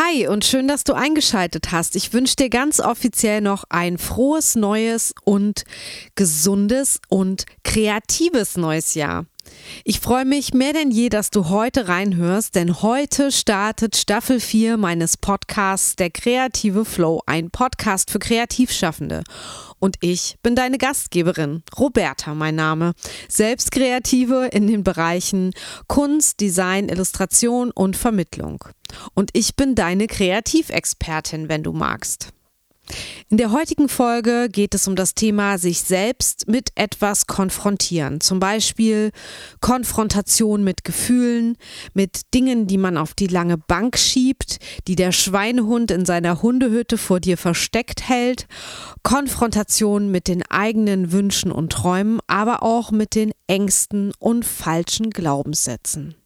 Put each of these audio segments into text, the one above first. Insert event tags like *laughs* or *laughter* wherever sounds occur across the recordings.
Hi und schön, dass du eingeschaltet hast. Ich wünsche dir ganz offiziell noch ein frohes, neues und gesundes und kreatives neues Jahr. Ich freue mich mehr denn je, dass du heute reinhörst, denn heute startet Staffel 4 meines Podcasts Der kreative Flow, ein Podcast für Kreativschaffende. Und ich bin deine Gastgeberin, Roberta mein Name, selbst Kreative in den Bereichen Kunst, Design, Illustration und Vermittlung. Und ich bin deine Kreativexpertin, wenn du magst. In der heutigen Folge geht es um das Thema sich selbst mit etwas konfrontieren. Zum Beispiel Konfrontation mit Gefühlen, mit Dingen, die man auf die lange Bank schiebt, die der Schweinehund in seiner Hundehütte vor dir versteckt hält. Konfrontation mit den eigenen Wünschen und Träumen, aber auch mit den Ängsten und falschen Glaubenssätzen.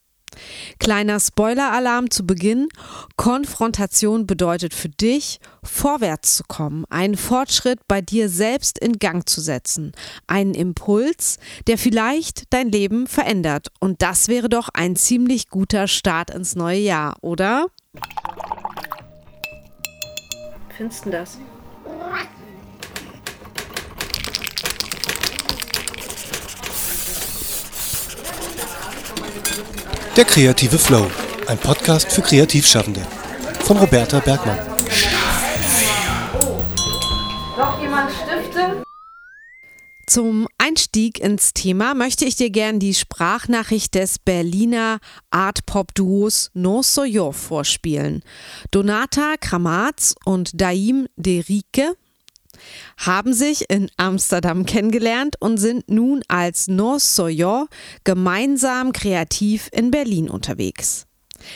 Kleiner Spoiler-Alarm zu Beginn. Konfrontation bedeutet für dich, vorwärts zu kommen, einen Fortschritt bei dir selbst in Gang zu setzen, einen Impuls, der vielleicht dein Leben verändert. Und das wäre doch ein ziemlich guter Start ins neue Jahr, oder? Findest du das? Der kreative Flow, ein Podcast für Kreativschaffende von Roberta Bergmann. Noch jemand Stifte? Zum Einstieg ins Thema möchte ich dir gern die Sprachnachricht des Berliner Art-Pop-Duos No Soyo vorspielen. Donata Kramatz und Daim Derike haben sich in Amsterdam kennengelernt und sind nun als No Soyo gemeinsam kreativ in Berlin unterwegs.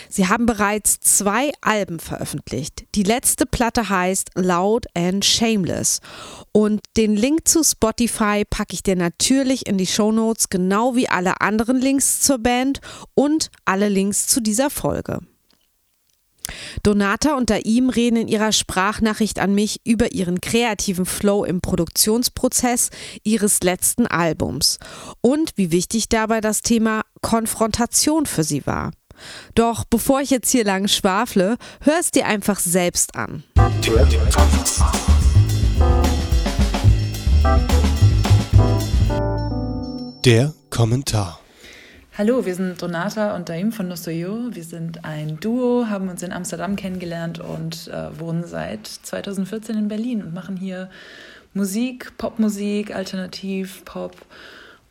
Sie haben bereits zwei Alben veröffentlicht. Die letzte Platte heißt Loud and Shameless. Und den Link zu Spotify packe ich dir natürlich in die Show Notes, genau wie alle anderen Links zur Band und alle Links zu dieser Folge. Donata und Daim reden in ihrer Sprachnachricht an mich über ihren kreativen Flow im Produktionsprozess ihres letzten Albums und wie wichtig dabei das Thema Konfrontation für sie war. Doch bevor ich jetzt hier lang schwafle, hör es dir einfach selbst an. Der Kommentar. Hallo, wir sind Donata und Daim von Nosoyo. Wir sind ein Duo, haben uns in Amsterdam kennengelernt und äh, wohnen seit 2014 in Berlin und machen hier Musik, Popmusik, Alternativ, Pop.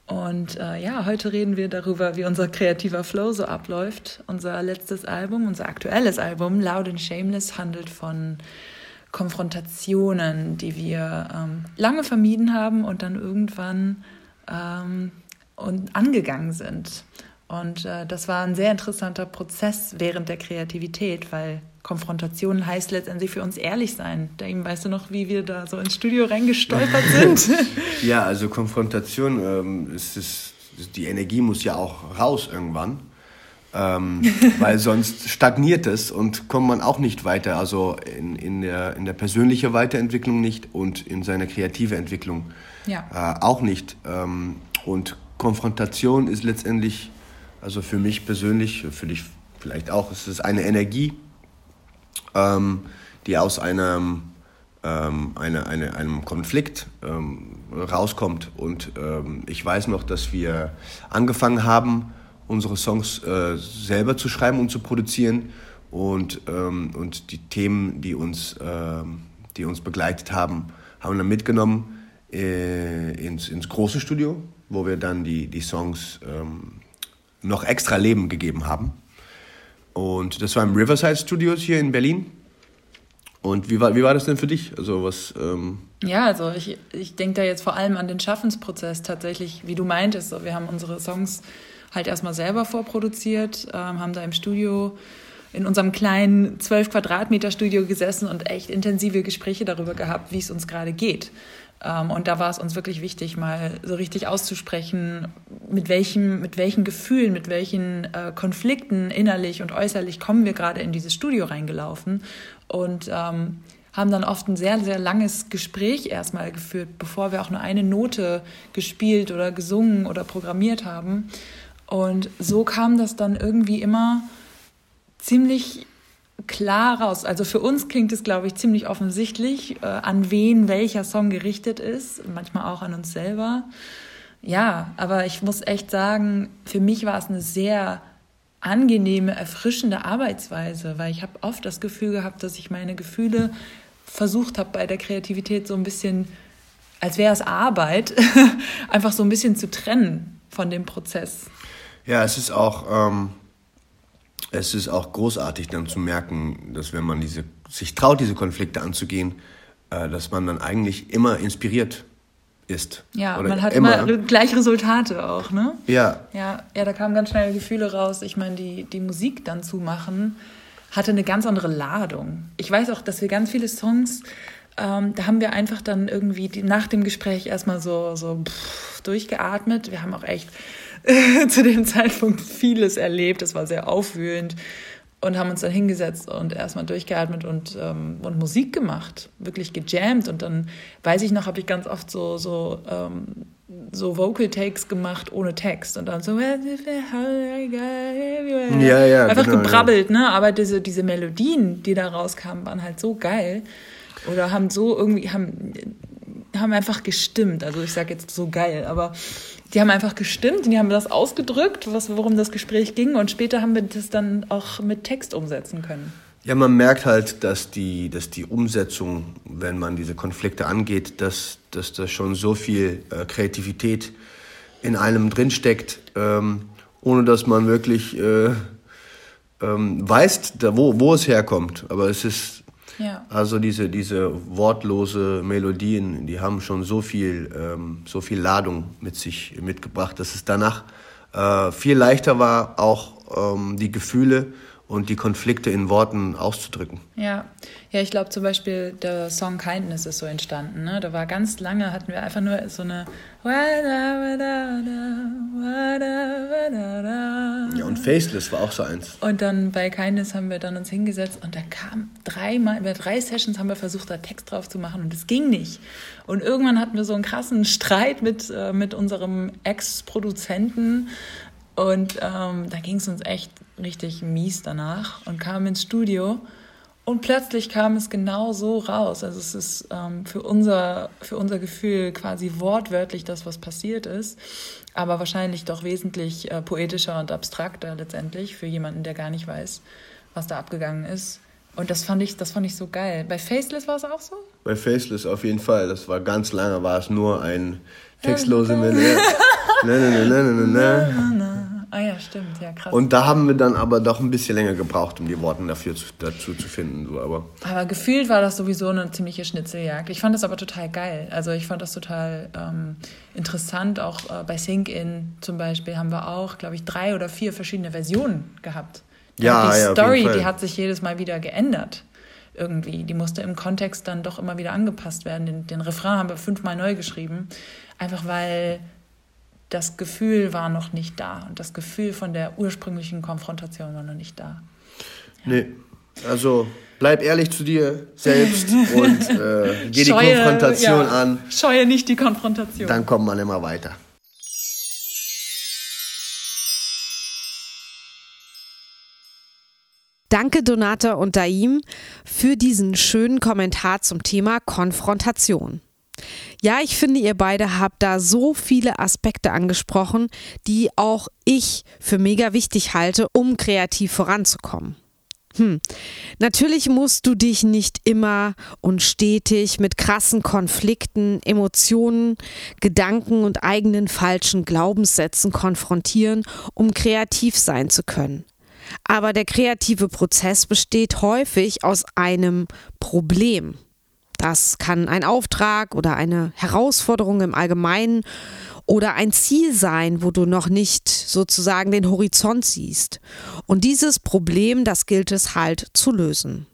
Und äh, ja, heute reden wir darüber, wie unser kreativer Flow so abläuft. Unser letztes Album, unser aktuelles Album, Loud and Shameless, handelt von Konfrontationen, die wir ähm, lange vermieden haben und dann irgendwann ähm, und angegangen sind. Und äh, das war ein sehr interessanter Prozess während der Kreativität, weil Konfrontation heißt letztendlich für uns ehrlich sein. Daim, weißt du noch, wie wir da so ins Studio reingestolpert *laughs* sind? ja, also Konfrontation, ähm, ist, ist, die Energie muss ja auch raus irgendwann. Ähm, *laughs* weil sonst stagniert es und kommt man auch nicht weiter, also in, in, der, in der persönlichen Weiterentwicklung nicht und in seiner kreativen Entwicklung ja. äh, auch nicht. Ähm, und Konfrontation ist letztendlich, also für mich persönlich, für dich vielleicht auch, es ist eine Energie, ähm, die aus einem, ähm, eine, eine, einem Konflikt ähm, rauskommt. Und ähm, ich weiß noch, dass wir angefangen haben, unsere Songs äh, selber zu schreiben und zu produzieren. Und, ähm, und die Themen, die uns, äh, die uns begleitet haben, haben wir dann mitgenommen äh, ins, ins große Studio wo wir dann die, die Songs ähm, noch extra Leben gegeben haben. Und das war im Riverside Studios hier in Berlin. Und wie war, wie war das denn für dich? Also was, ähm ja, also ich, ich denke da jetzt vor allem an den Schaffensprozess tatsächlich, wie du meintest. So, wir haben unsere Songs halt erstmal selber vorproduziert, ähm, haben da im Studio in unserem kleinen 12 Quadratmeter Studio gesessen und echt intensive Gespräche darüber gehabt, wie es uns gerade geht. Ähm, und da war es uns wirklich wichtig, mal so richtig auszusprechen, mit welchen, mit welchen Gefühlen, mit welchen äh, Konflikten innerlich und äußerlich kommen wir gerade in dieses Studio reingelaufen. Und ähm, haben dann oft ein sehr, sehr langes Gespräch erstmal geführt, bevor wir auch nur eine Note gespielt oder gesungen oder programmiert haben. Und so kam das dann irgendwie immer ziemlich klar raus. Also für uns klingt es, glaube ich, ziemlich offensichtlich, äh, an wen welcher Song gerichtet ist, manchmal auch an uns selber. Ja, aber ich muss echt sagen, für mich war es eine sehr angenehme, erfrischende Arbeitsweise, weil ich habe oft das Gefühl gehabt, dass ich meine Gefühle versucht habe bei der Kreativität so ein bisschen, als wäre es Arbeit, *laughs* einfach so ein bisschen zu trennen von dem Prozess. Ja, es ist auch, ähm, es ist auch großartig dann zu merken, dass wenn man diese, sich traut, diese Konflikte anzugehen, äh, dass man dann eigentlich immer inspiriert ist. Ja, Oder man hat immer, immer gleich Resultate auch, ne? Ja. Ja, ja da kamen ganz schnell Gefühle raus. Ich meine, die, die Musik dann zu machen, hatte eine ganz andere Ladung. Ich weiß auch, dass wir ganz viele Songs, ähm, da haben wir einfach dann irgendwie die, nach dem Gespräch erstmal so, so pff, durchgeatmet. Wir haben auch echt *laughs* zu dem Zeitpunkt vieles erlebt. Es war sehr aufwühlend und haben uns dann hingesetzt und erstmal durchgeatmet und, ähm, und Musik gemacht, wirklich gejammt. Und dann weiß ich noch, habe ich ganz oft so, so, ähm, so Vocal Takes gemacht ohne Text und dann so ja, ja, einfach genau, gebrabbelt, ja. ne? Aber diese, diese Melodien, die da rauskamen, waren halt so geil oder haben so irgendwie haben haben einfach gestimmt. Also ich sage jetzt so geil, aber die haben einfach gestimmt und die haben das ausgedrückt, was, worum das Gespräch ging. Und später haben wir das dann auch mit Text umsetzen können. Ja, man merkt halt, dass die, dass die Umsetzung, wenn man diese Konflikte angeht, dass, dass da schon so viel äh, Kreativität in einem drinsteckt, ähm, ohne dass man wirklich äh, ähm, weiß, da, wo, wo es herkommt. Aber es ist Also diese, diese wortlose Melodien, die haben schon so viel, ähm, so viel Ladung mit sich mitgebracht, dass es danach äh, viel leichter war, auch ähm, die Gefühle und die Konflikte in Worten auszudrücken. Ja, ja ich glaube zum Beispiel der Song Kindness ist so entstanden. Ne? Da war ganz lange, hatten wir einfach nur so eine Ja, und Faceless war auch so eins. Und dann bei Kindness haben wir dann uns hingesetzt und da kam dreimal, über drei Sessions haben wir versucht, da Text drauf zu machen und es ging nicht. Und irgendwann hatten wir so einen krassen Streit mit, äh, mit unserem Ex-Produzenten und ähm, da ging es uns echt richtig mies danach und kam ins Studio und plötzlich kam es genau so raus. Also es ist ähm, für, unser, für unser Gefühl quasi wortwörtlich das, was passiert ist, aber wahrscheinlich doch wesentlich äh, poetischer und abstrakter letztendlich für jemanden, der gar nicht weiß, was da abgegangen ist. Und das fand ich, das fand ich so geil. Bei Faceless war es auch so? Bei Faceless auf jeden Fall. Das war ganz lange, war es nur ein textlose Melodie. *laughs* Ah ja, stimmt, ja krass. Und da haben wir dann aber doch ein bisschen länger gebraucht, um die Worte dafür zu, dazu zu finden. So, aber, aber gefühlt war das sowieso eine ziemliche Schnitzeljagd. Ich fand das aber total geil. Also ich fand das total ähm, interessant. Auch äh, bei Sync In zum Beispiel haben wir auch, glaube ich, drei oder vier verschiedene Versionen gehabt. Ja, die ja, Story, die hat sich jedes Mal wieder geändert. Irgendwie. Die musste im Kontext dann doch immer wieder angepasst werden. Den, den Refrain haben wir fünfmal neu geschrieben. Einfach weil das Gefühl war noch nicht da. Und das Gefühl von der ursprünglichen Konfrontation war noch nicht da. Ja. Nee, also bleib ehrlich zu dir selbst *laughs* und äh, geh Scheue, die Konfrontation ja, an. Scheue nicht die Konfrontation. Dann kommt man immer weiter. Danke Donata und Daim für diesen schönen Kommentar zum Thema Konfrontation. Ja, ich finde, ihr beide habt da so viele Aspekte angesprochen, die auch ich für mega wichtig halte, um kreativ voranzukommen. Hm. Natürlich musst du dich nicht immer und stetig mit krassen Konflikten, Emotionen, Gedanken und eigenen falschen Glaubenssätzen konfrontieren, um kreativ sein zu können. Aber der kreative Prozess besteht häufig aus einem Problem. Das kann ein Auftrag oder eine Herausforderung im Allgemeinen oder ein Ziel sein, wo du noch nicht sozusagen den Horizont siehst. Und dieses Problem, das gilt es halt zu lösen.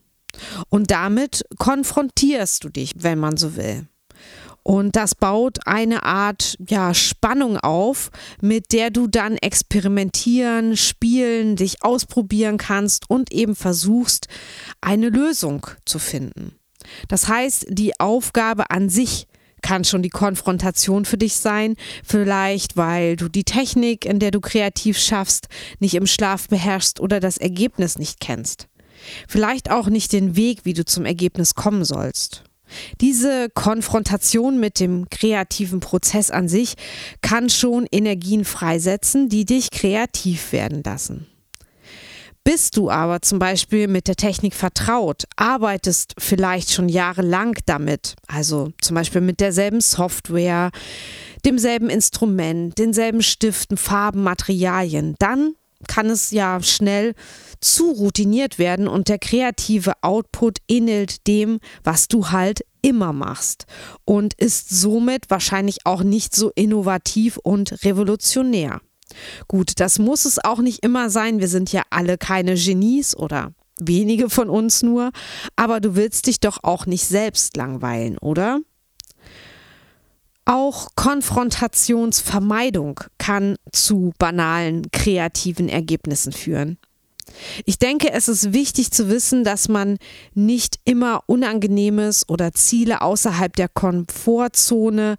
Und damit konfrontierst du dich, wenn man so will. Und das baut eine Art ja, Spannung auf, mit der du dann experimentieren, spielen, dich ausprobieren kannst und eben versuchst, eine Lösung zu finden. Das heißt, die Aufgabe an sich kann schon die Konfrontation für dich sein, vielleicht weil du die Technik, in der du kreativ schaffst, nicht im Schlaf beherrschst oder das Ergebnis nicht kennst. Vielleicht auch nicht den Weg, wie du zum Ergebnis kommen sollst. Diese Konfrontation mit dem kreativen Prozess an sich kann schon Energien freisetzen, die dich kreativ werden lassen. Bist du aber zum Beispiel mit der Technik vertraut, arbeitest vielleicht schon jahrelang damit, also zum Beispiel mit derselben Software, demselben Instrument, denselben Stiften, Farben, Materialien, dann kann es ja schnell zu routiniert werden und der kreative Output ähnelt dem, was du halt immer machst und ist somit wahrscheinlich auch nicht so innovativ und revolutionär. Gut, das muss es auch nicht immer sein. Wir sind ja alle keine Genies oder wenige von uns nur, aber du willst dich doch auch nicht selbst langweilen, oder? Auch Konfrontationsvermeidung kann zu banalen kreativen Ergebnissen führen. Ich denke, es ist wichtig zu wissen, dass man nicht immer Unangenehmes oder Ziele außerhalb der Komfortzone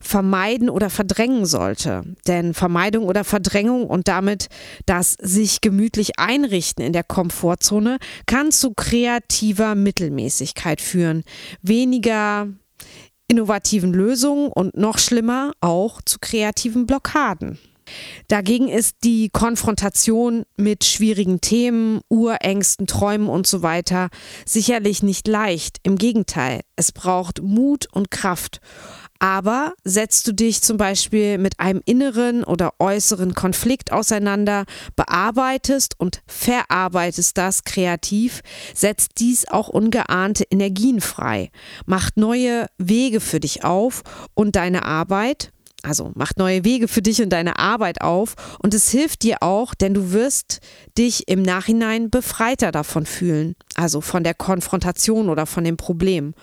vermeiden oder verdrängen sollte. Denn Vermeidung oder Verdrängung und damit das sich gemütlich einrichten in der Komfortzone kann zu kreativer Mittelmäßigkeit führen, weniger innovativen Lösungen und noch schlimmer auch zu kreativen Blockaden. Dagegen ist die Konfrontation mit schwierigen Themen, Urängsten, Träumen und so weiter sicherlich nicht leicht. Im Gegenteil, es braucht Mut und Kraft. Aber setzt du dich zum Beispiel mit einem inneren oder äußeren Konflikt auseinander, bearbeitest und verarbeitest das kreativ, setzt dies auch ungeahnte Energien frei, macht neue Wege für dich auf und deine Arbeit, also macht neue Wege für dich und deine Arbeit auf und es hilft dir auch, denn du wirst dich im Nachhinein befreiter davon fühlen, also von der Konfrontation oder von dem Problem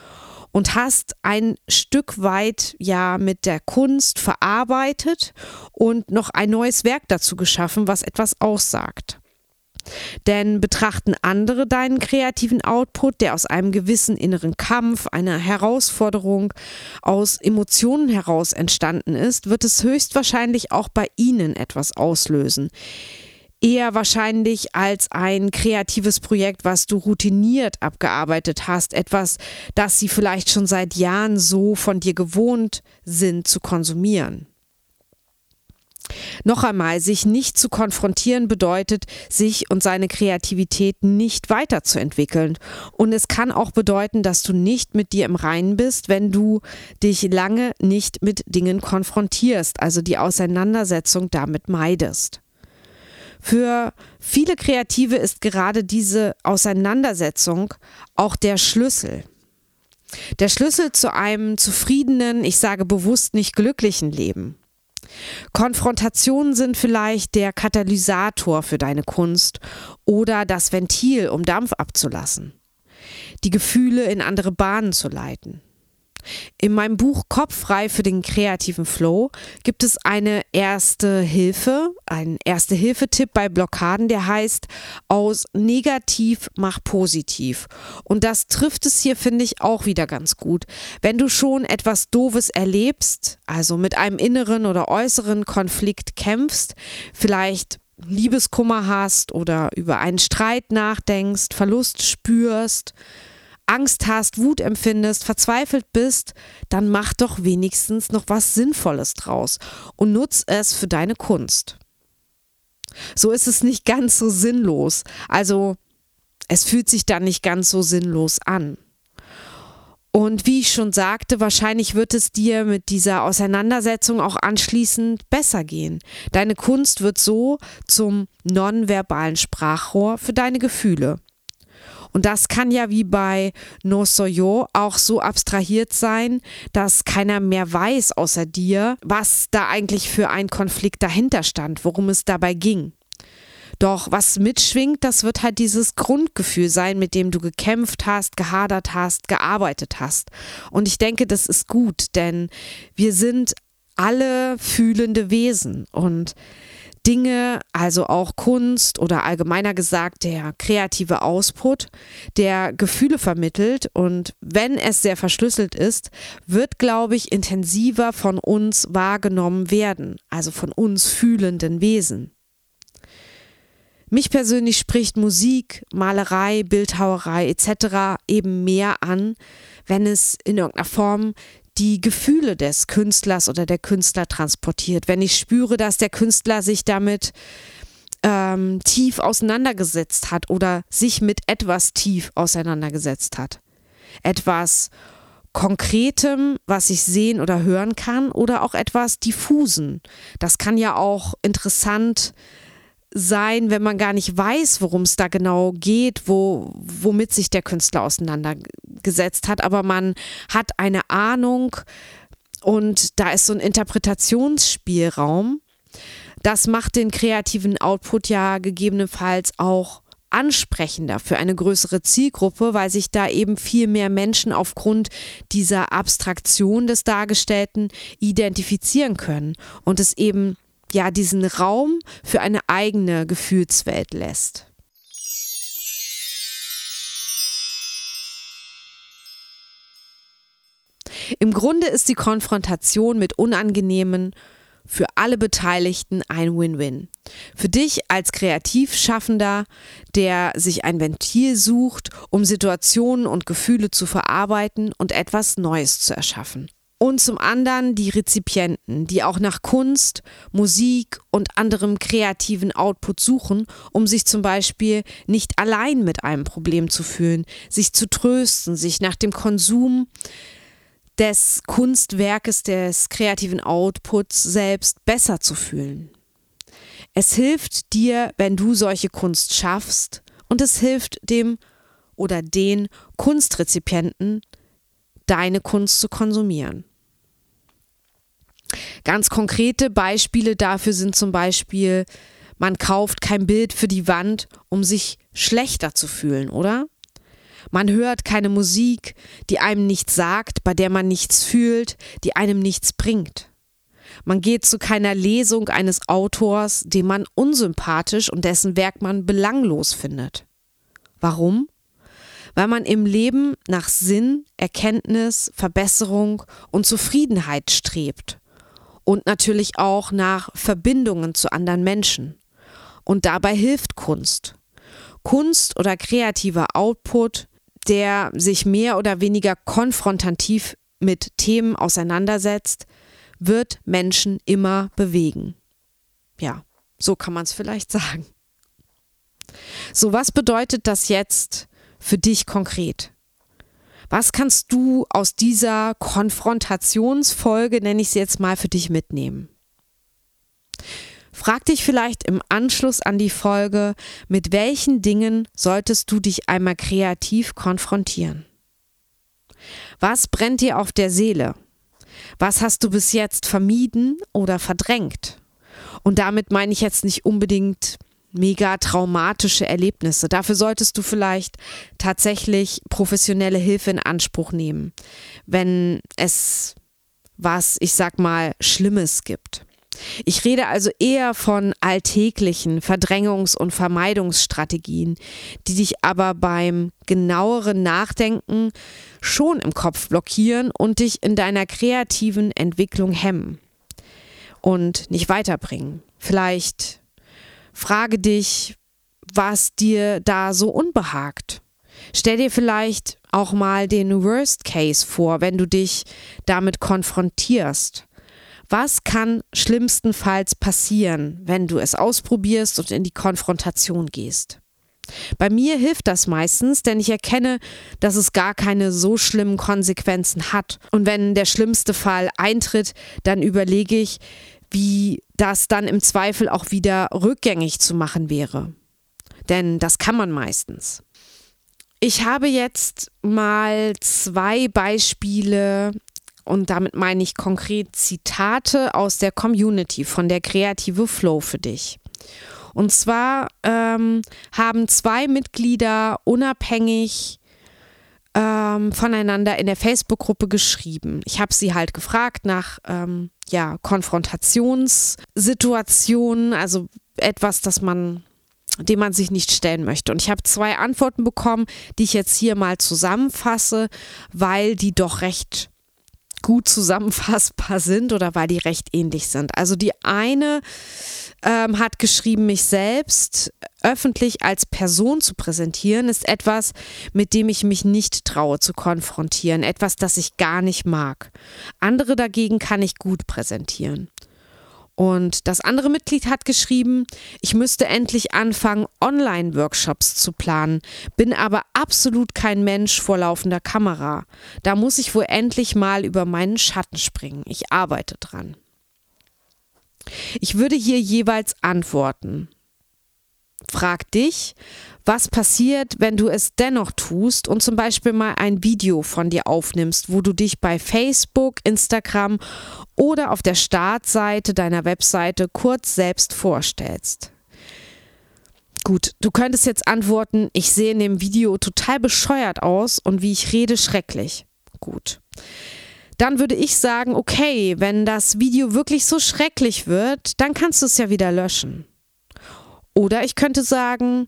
und hast ein Stück weit ja mit der Kunst verarbeitet und noch ein neues Werk dazu geschaffen, was etwas aussagt. Denn betrachten andere deinen kreativen Output, der aus einem gewissen inneren Kampf, einer Herausforderung, aus Emotionen heraus entstanden ist, wird es höchstwahrscheinlich auch bei ihnen etwas auslösen eher wahrscheinlich als ein kreatives Projekt, was du routiniert abgearbeitet hast, etwas, das sie vielleicht schon seit Jahren so von dir gewohnt sind zu konsumieren. Noch einmal, sich nicht zu konfrontieren bedeutet, sich und seine Kreativität nicht weiterzuentwickeln. Und es kann auch bedeuten, dass du nicht mit dir im Reinen bist, wenn du dich lange nicht mit Dingen konfrontierst, also die Auseinandersetzung damit meidest. Für viele Kreative ist gerade diese Auseinandersetzung auch der Schlüssel. Der Schlüssel zu einem zufriedenen, ich sage bewusst nicht glücklichen Leben. Konfrontationen sind vielleicht der Katalysator für deine Kunst oder das Ventil, um Dampf abzulassen, die Gefühle in andere Bahnen zu leiten. In meinem Buch Kopf frei für den kreativen Flow gibt es eine erste Hilfe, einen erste Hilfetipp bei Blockaden, der heißt aus negativ mach positiv. Und das trifft es hier finde ich auch wieder ganz gut. Wenn du schon etwas doofes erlebst, also mit einem inneren oder äußeren Konflikt kämpfst, vielleicht Liebeskummer hast oder über einen Streit nachdenkst, Verlust spürst, Angst hast, Wut empfindest, verzweifelt bist, dann mach doch wenigstens noch was Sinnvolles draus und nutz es für deine Kunst. So ist es nicht ganz so sinnlos. Also es fühlt sich dann nicht ganz so sinnlos an. Und wie ich schon sagte, wahrscheinlich wird es dir mit dieser Auseinandersetzung auch anschließend besser gehen. Deine Kunst wird so zum nonverbalen Sprachrohr für deine Gefühle. Und das kann ja wie bei No Soyo auch so abstrahiert sein, dass keiner mehr weiß außer dir, was da eigentlich für ein Konflikt dahinter stand, worum es dabei ging. Doch was mitschwingt, das wird halt dieses Grundgefühl sein, mit dem du gekämpft hast, gehadert hast, gearbeitet hast. Und ich denke, das ist gut, denn wir sind alle fühlende Wesen und Dinge, also auch Kunst oder allgemeiner gesagt der kreative Ausput, der Gefühle vermittelt und wenn es sehr verschlüsselt ist, wird, glaube ich, intensiver von uns wahrgenommen werden, also von uns fühlenden Wesen. Mich persönlich spricht Musik, Malerei, Bildhauerei etc. eben mehr an, wenn es in irgendeiner Form die Gefühle des Künstlers oder der Künstler transportiert. Wenn ich spüre, dass der Künstler sich damit ähm, tief auseinandergesetzt hat oder sich mit etwas tief auseinandergesetzt hat. Etwas Konkretem, was ich sehen oder hören kann, oder auch etwas Diffusen. Das kann ja auch interessant sein sein, wenn man gar nicht weiß, worum es da genau geht, wo, womit sich der Künstler auseinandergesetzt hat, aber man hat eine Ahnung und da ist so ein Interpretationsspielraum. Das macht den kreativen Output ja gegebenenfalls auch ansprechender für eine größere Zielgruppe, weil sich da eben viel mehr Menschen aufgrund dieser Abstraktion des Dargestellten identifizieren können und es eben ja diesen Raum für eine eigene Gefühlswelt lässt. Im Grunde ist die Konfrontation mit Unangenehmen für alle Beteiligten ein Win-Win. Für dich als Kreativschaffender, der sich ein Ventil sucht, um Situationen und Gefühle zu verarbeiten und etwas Neues zu erschaffen und zum anderen die Rezipienten, die auch nach Kunst, Musik und anderem kreativen Output suchen, um sich zum Beispiel nicht allein mit einem Problem zu fühlen, sich zu trösten, sich nach dem Konsum des Kunstwerkes, des kreativen Outputs selbst besser zu fühlen. Es hilft dir, wenn du solche Kunst schaffst und es hilft dem oder den Kunstrezipienten, deine Kunst zu konsumieren. Ganz konkrete Beispiele dafür sind zum Beispiel, man kauft kein Bild für die Wand, um sich schlechter zu fühlen, oder? Man hört keine Musik, die einem nichts sagt, bei der man nichts fühlt, die einem nichts bringt. Man geht zu keiner Lesung eines Autors, den man unsympathisch und dessen Werk man belanglos findet. Warum? Weil man im Leben nach Sinn, Erkenntnis, Verbesserung und Zufriedenheit strebt und natürlich auch nach Verbindungen zu anderen Menschen. Und dabei hilft Kunst. Kunst oder kreativer Output, der sich mehr oder weniger konfrontativ mit Themen auseinandersetzt, wird Menschen immer bewegen. Ja, so kann man es vielleicht sagen. So, was bedeutet das jetzt für dich konkret? Was kannst du aus dieser Konfrontationsfolge, nenne ich sie jetzt mal, für dich mitnehmen? Frag dich vielleicht im Anschluss an die Folge, mit welchen Dingen solltest du dich einmal kreativ konfrontieren? Was brennt dir auf der Seele? Was hast du bis jetzt vermieden oder verdrängt? Und damit meine ich jetzt nicht unbedingt mega traumatische Erlebnisse. Dafür solltest du vielleicht tatsächlich professionelle Hilfe in Anspruch nehmen, wenn es was, ich sag mal, Schlimmes gibt. Ich rede also eher von alltäglichen Verdrängungs- und Vermeidungsstrategien, die dich aber beim genaueren Nachdenken schon im Kopf blockieren und dich in deiner kreativen Entwicklung hemmen und nicht weiterbringen. Vielleicht Frage dich, was dir da so unbehagt. Stell dir vielleicht auch mal den Worst Case vor, wenn du dich damit konfrontierst. Was kann schlimmstenfalls passieren, wenn du es ausprobierst und in die Konfrontation gehst? Bei mir hilft das meistens, denn ich erkenne, dass es gar keine so schlimmen Konsequenzen hat. Und wenn der schlimmste Fall eintritt, dann überlege ich, wie das dann im Zweifel auch wieder rückgängig zu machen wäre. Denn das kann man meistens. Ich habe jetzt mal zwei Beispiele und damit meine ich konkret Zitate aus der Community von der Kreative Flow für dich. Und zwar ähm, haben zwei Mitglieder unabhängig ähm, voneinander in der Facebook-Gruppe geschrieben. Ich habe sie halt gefragt nach ähm, ja, Konfrontationssituationen, also etwas, das man dem man sich nicht stellen möchte. Und ich habe zwei Antworten bekommen, die ich jetzt hier mal zusammenfasse, weil die doch recht gut zusammenfassbar sind oder weil die recht ähnlich sind. Also die eine ähm, hat geschrieben, mich selbst öffentlich als Person zu präsentieren, ist etwas, mit dem ich mich nicht traue zu konfrontieren, etwas, das ich gar nicht mag. Andere dagegen kann ich gut präsentieren. Und das andere Mitglied hat geschrieben, ich müsste endlich anfangen, Online-Workshops zu planen, bin aber absolut kein Mensch vor laufender Kamera. Da muss ich wohl endlich mal über meinen Schatten springen. Ich arbeite dran. Ich würde hier jeweils antworten. Frag dich, was passiert, wenn du es dennoch tust und zum Beispiel mal ein Video von dir aufnimmst, wo du dich bei Facebook, Instagram oder auf der Startseite deiner Webseite kurz selbst vorstellst. Gut, du könntest jetzt antworten, ich sehe in dem Video total bescheuert aus und wie ich rede schrecklich. Gut. Dann würde ich sagen, okay, wenn das Video wirklich so schrecklich wird, dann kannst du es ja wieder löschen. Oder ich könnte sagen,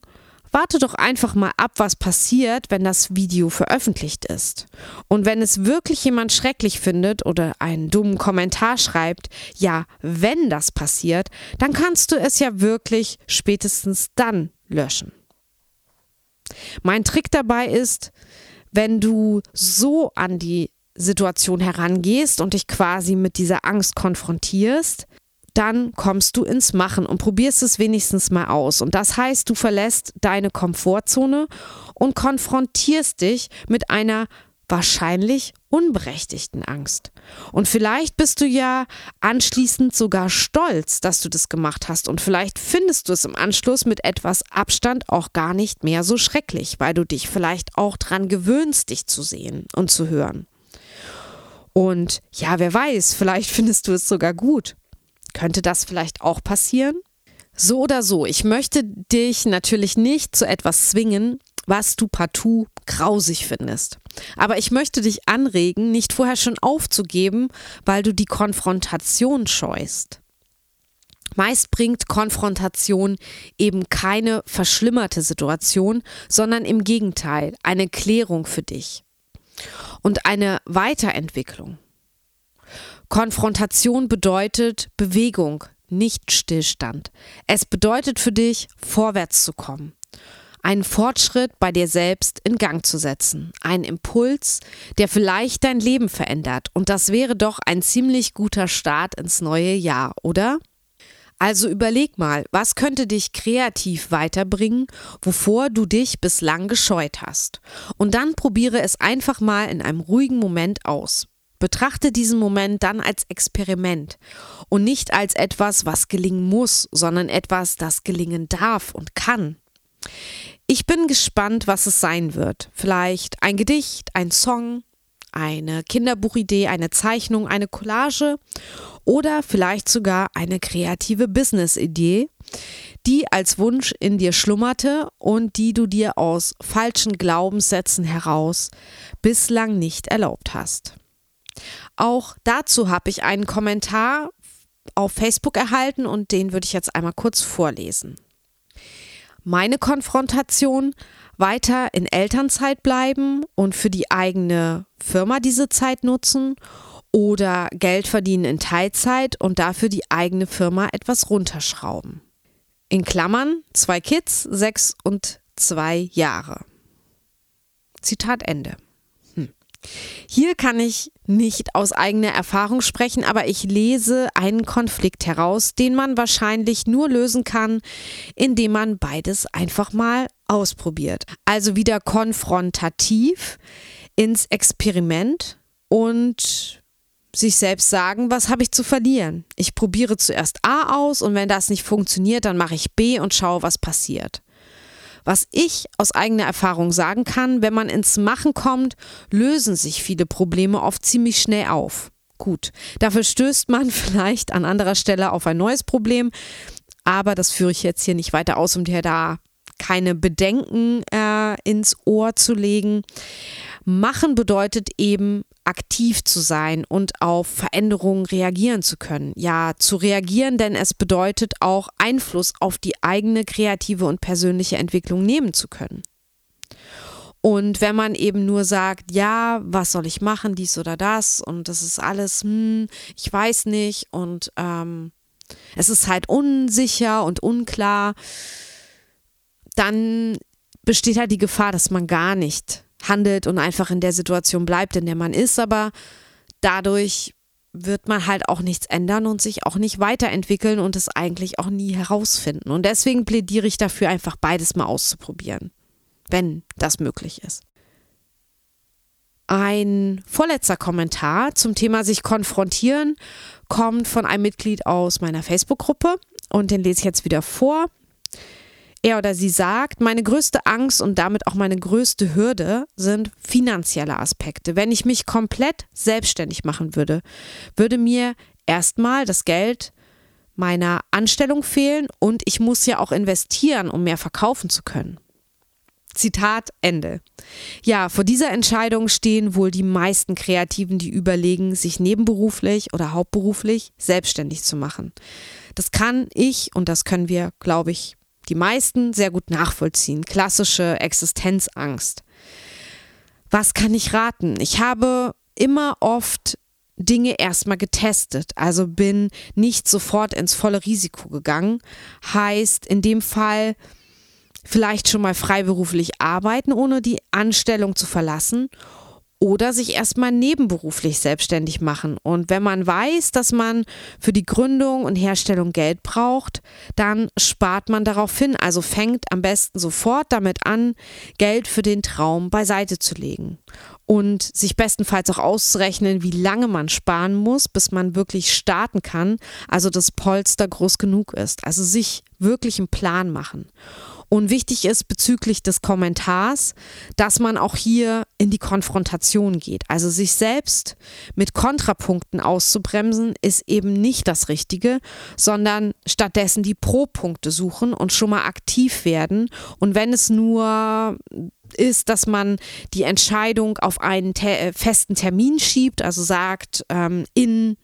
warte doch einfach mal ab, was passiert, wenn das Video veröffentlicht ist. Und wenn es wirklich jemand schrecklich findet oder einen dummen Kommentar schreibt, ja, wenn das passiert, dann kannst du es ja wirklich spätestens dann löschen. Mein Trick dabei ist, wenn du so an die Situation herangehst und dich quasi mit dieser Angst konfrontierst, dann kommst du ins Machen und probierst es wenigstens mal aus. Und das heißt, du verlässt deine Komfortzone und konfrontierst dich mit einer wahrscheinlich unberechtigten Angst. Und vielleicht bist du ja anschließend sogar stolz, dass du das gemacht hast. Und vielleicht findest du es im Anschluss mit etwas Abstand auch gar nicht mehr so schrecklich, weil du dich vielleicht auch dran gewöhnst, dich zu sehen und zu hören. Und ja, wer weiß, vielleicht *laughs* findest du es sogar gut. Könnte das vielleicht auch passieren? So oder so, ich möchte dich natürlich nicht zu etwas zwingen, was du partout grausig findest. Aber ich möchte dich anregen, nicht vorher schon aufzugeben, weil du die Konfrontation scheust. Meist bringt Konfrontation eben keine verschlimmerte Situation, sondern im Gegenteil eine Klärung für dich und eine Weiterentwicklung. Konfrontation bedeutet Bewegung, nicht Stillstand. Es bedeutet für dich, vorwärts zu kommen, einen Fortschritt bei dir selbst in Gang zu setzen, einen Impuls, der vielleicht dein Leben verändert. Und das wäre doch ein ziemlich guter Start ins neue Jahr, oder? Also überleg mal, was könnte dich kreativ weiterbringen, wovor du dich bislang gescheut hast. Und dann probiere es einfach mal in einem ruhigen Moment aus. Betrachte diesen Moment dann als Experiment und nicht als etwas, was gelingen muss, sondern etwas, das gelingen darf und kann. Ich bin gespannt, was es sein wird. Vielleicht ein Gedicht, ein Song, eine Kinderbuchidee, eine Zeichnung, eine Collage oder vielleicht sogar eine kreative Business-Idee, die als Wunsch in dir schlummerte und die du dir aus falschen Glaubenssätzen heraus bislang nicht erlaubt hast. Auch dazu habe ich einen Kommentar auf Facebook erhalten und den würde ich jetzt einmal kurz vorlesen. Meine Konfrontation weiter in Elternzeit bleiben und für die eigene Firma diese Zeit nutzen oder Geld verdienen in Teilzeit und dafür die eigene Firma etwas runterschrauben. In Klammern zwei Kids, sechs und zwei Jahre. Zitat Ende. Hier kann ich nicht aus eigener Erfahrung sprechen, aber ich lese einen Konflikt heraus, den man wahrscheinlich nur lösen kann, indem man beides einfach mal ausprobiert. Also wieder konfrontativ ins Experiment und sich selbst sagen, was habe ich zu verlieren? Ich probiere zuerst A aus und wenn das nicht funktioniert, dann mache ich B und schaue, was passiert. Was ich aus eigener Erfahrung sagen kann, wenn man ins Machen kommt, lösen sich viele Probleme oft ziemlich schnell auf. Gut, dafür stößt man *laughs* vielleicht an anderer Stelle auf ein neues Problem, aber das führe ich jetzt hier nicht weiter aus, um dir da keine Bedenken äh, ins Ohr zu legen. Machen bedeutet eben aktiv zu sein und auf Veränderungen reagieren zu können. Ja, zu reagieren, denn es bedeutet auch Einfluss auf die eigene kreative und persönliche Entwicklung nehmen zu können. Und wenn man eben nur sagt, ja, was soll ich machen, dies oder das und das ist alles, hm, ich weiß nicht und ähm, es ist halt unsicher und unklar, dann besteht halt die Gefahr, dass man gar nicht handelt und einfach in der Situation bleibt, in der man ist, aber dadurch wird man halt auch nichts ändern und sich auch nicht weiterentwickeln und es eigentlich auch nie herausfinden. Und deswegen plädiere ich dafür, einfach beides mal auszuprobieren, wenn das möglich ist. Ein vorletzter Kommentar zum Thema sich konfrontieren kommt von einem Mitglied aus meiner Facebook-Gruppe und den lese ich jetzt wieder vor. Er oder sie sagt, meine größte Angst und damit auch meine größte Hürde sind finanzielle Aspekte. Wenn ich mich komplett selbstständig machen würde, würde mir erstmal das Geld meiner Anstellung fehlen und ich muss ja auch investieren, um mehr verkaufen zu können. Zitat Ende. Ja, vor dieser Entscheidung stehen wohl die meisten Kreativen, die überlegen, sich nebenberuflich oder hauptberuflich selbstständig zu machen. Das kann ich und das können wir, glaube ich, die meisten sehr gut nachvollziehen. Klassische Existenzangst. Was kann ich raten? Ich habe immer oft Dinge erstmal getestet, also bin nicht sofort ins volle Risiko gegangen. Heißt in dem Fall vielleicht schon mal freiberuflich arbeiten, ohne die Anstellung zu verlassen oder sich erstmal nebenberuflich selbstständig machen. Und wenn man weiß, dass man für die Gründung und Herstellung Geld braucht, dann spart man darauf hin. Also fängt am besten sofort damit an, Geld für den Traum beiseite zu legen. Und sich bestenfalls auch auszurechnen, wie lange man sparen muss, bis man wirklich starten kann, also das Polster groß genug ist. Also sich wirklich einen Plan machen. Und wichtig ist bezüglich des Kommentars, dass man auch hier in die Konfrontation geht. Also sich selbst mit Kontrapunkten auszubremsen, ist eben nicht das Richtige, sondern stattdessen die Pro-Punkte suchen und schon mal aktiv werden. Und wenn es nur ist, dass man die Entscheidung auf einen te festen Termin schiebt, also sagt, ähm, in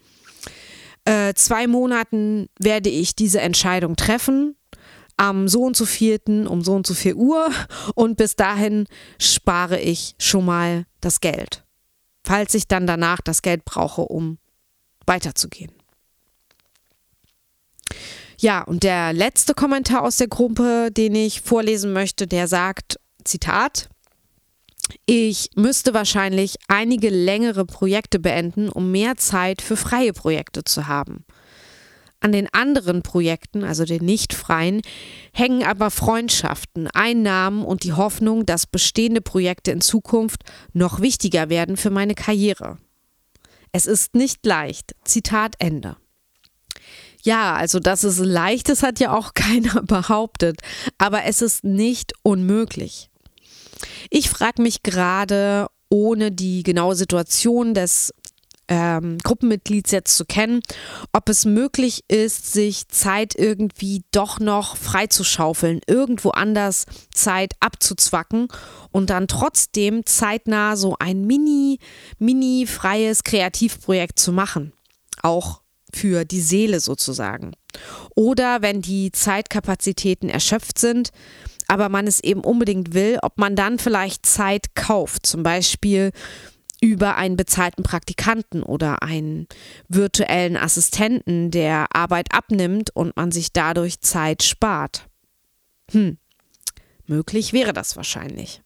äh, zwei Monaten werde ich diese Entscheidung treffen am so und so vierten um so und so viel Uhr und bis dahin spare ich schon mal das Geld, falls ich dann danach das Geld brauche, um weiterzugehen. Ja, und der letzte Kommentar aus der Gruppe, den ich vorlesen möchte, der sagt, Zitat, ich müsste wahrscheinlich einige längere Projekte beenden, um mehr Zeit für freie Projekte zu haben. An den anderen Projekten, also den nicht freien, hängen aber Freundschaften, Einnahmen und die Hoffnung, dass bestehende Projekte in Zukunft noch wichtiger werden für meine Karriere. Es ist nicht leicht. Zitat Ende. Ja, also dass es leicht ist, hat ja auch *laughs* keiner behauptet, aber es ist nicht unmöglich. Ich frage mich gerade, ohne die genaue Situation des ähm, Gruppenmitglieds jetzt zu kennen, ob es möglich ist, sich Zeit irgendwie doch noch freizuschaufeln, irgendwo anders Zeit abzuzwacken und dann trotzdem zeitnah so ein mini, mini freies Kreativprojekt zu machen. Auch für die Seele sozusagen. Oder wenn die Zeitkapazitäten erschöpft sind, aber man es eben unbedingt will, ob man dann vielleicht Zeit kauft, zum Beispiel über einen bezahlten Praktikanten oder einen virtuellen Assistenten, der Arbeit abnimmt und man sich dadurch Zeit spart. Hm, möglich wäre das wahrscheinlich.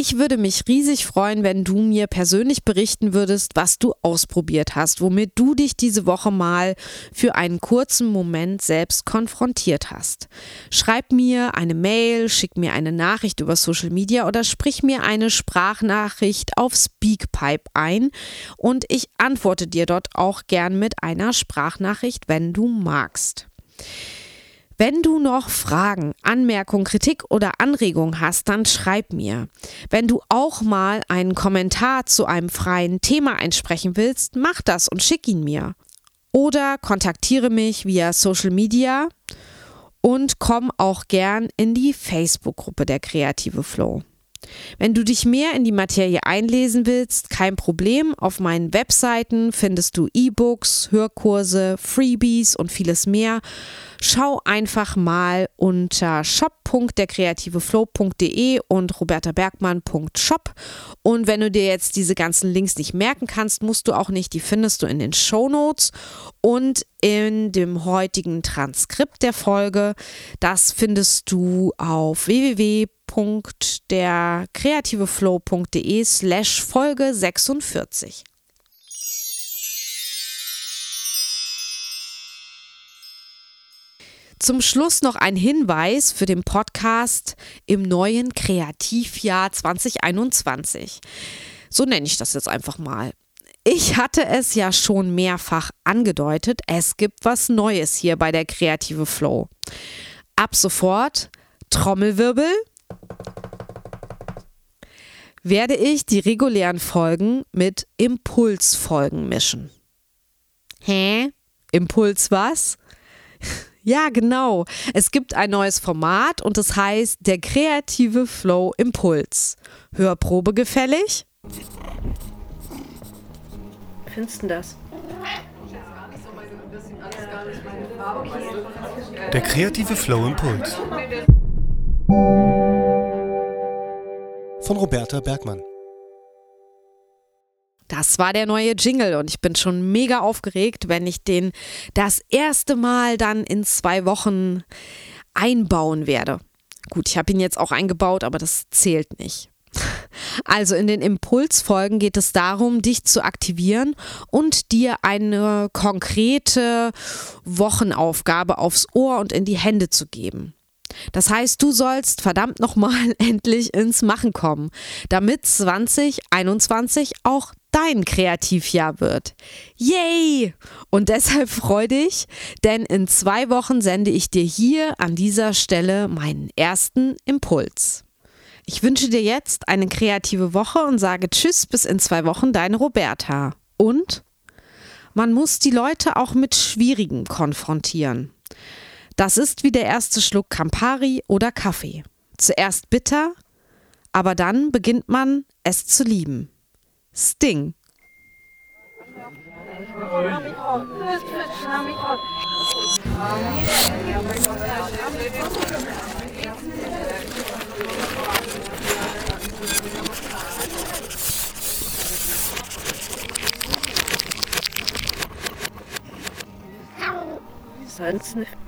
Ich würde mich riesig freuen, wenn du mir persönlich berichten würdest, was du ausprobiert hast, womit du dich diese Woche mal für einen kurzen Moment selbst konfrontiert hast. Schreib mir eine Mail, schick mir eine Nachricht über Social Media oder sprich mir eine Sprachnachricht auf Speakpipe ein und ich antworte dir dort auch gern mit einer Sprachnachricht, wenn du magst. Wenn du noch Fragen, Anmerkungen, Kritik oder Anregungen hast, dann schreib mir. Wenn du auch mal einen Kommentar zu einem freien Thema einsprechen willst, mach das und schick ihn mir. Oder kontaktiere mich via Social Media und komm auch gern in die Facebook-Gruppe der Kreative Flow. Wenn du dich mehr in die Materie einlesen willst, kein Problem. Auf meinen Webseiten findest du E-Books, Hörkurse, Freebies und vieles mehr. Schau einfach mal unter shop.derkreativeflow.de und robertabergmann.shop. Und wenn du dir jetzt diese ganzen Links nicht merken kannst, musst du auch nicht, die findest du in den Show Notes und in dem heutigen Transkript der Folge. Das findest du auf www.derkreativeflow.de slash Folge 46. Zum Schluss noch ein Hinweis für den Podcast im neuen Kreativjahr 2021. So nenne ich das jetzt einfach mal. Ich hatte es ja schon mehrfach angedeutet, es gibt was Neues hier bei der Kreative Flow. Ab sofort Trommelwirbel werde ich die regulären Folgen mit Impulsfolgen mischen. Hä? Impuls was? Ja, genau. Es gibt ein neues Format und es heißt der kreative Flow Impuls. Hörprobe gefällig? Findest du das? Der kreative Flow Impuls. Von Roberta Bergmann. Das war der neue Jingle und ich bin schon mega aufgeregt, wenn ich den das erste Mal dann in zwei Wochen einbauen werde. Gut, ich habe ihn jetzt auch eingebaut, aber das zählt nicht. *laughs* Also in den Impulsfolgen geht es darum, dich zu aktivieren und dir eine konkrete Wochenaufgabe aufs Ohr und in die Hände zu geben. Das heißt, du sollst verdammt nochmal *laughs* endlich ins Machen kommen, damit 2021 auch dein Kreativjahr wird. Yay! Und deshalb freu dich, denn in zwei Wochen sende ich dir hier an dieser Stelle meinen ersten Impuls. Ich wünsche dir jetzt eine kreative Woche und sage Tschüss bis in zwei Wochen, deine Roberta. Und man muss die Leute auch mit Schwierigen konfrontieren. Das ist wie der erste Schluck Campari oder Kaffee. Zuerst bitter, aber dann beginnt man es zu lieben. Sting. Sonst nicht.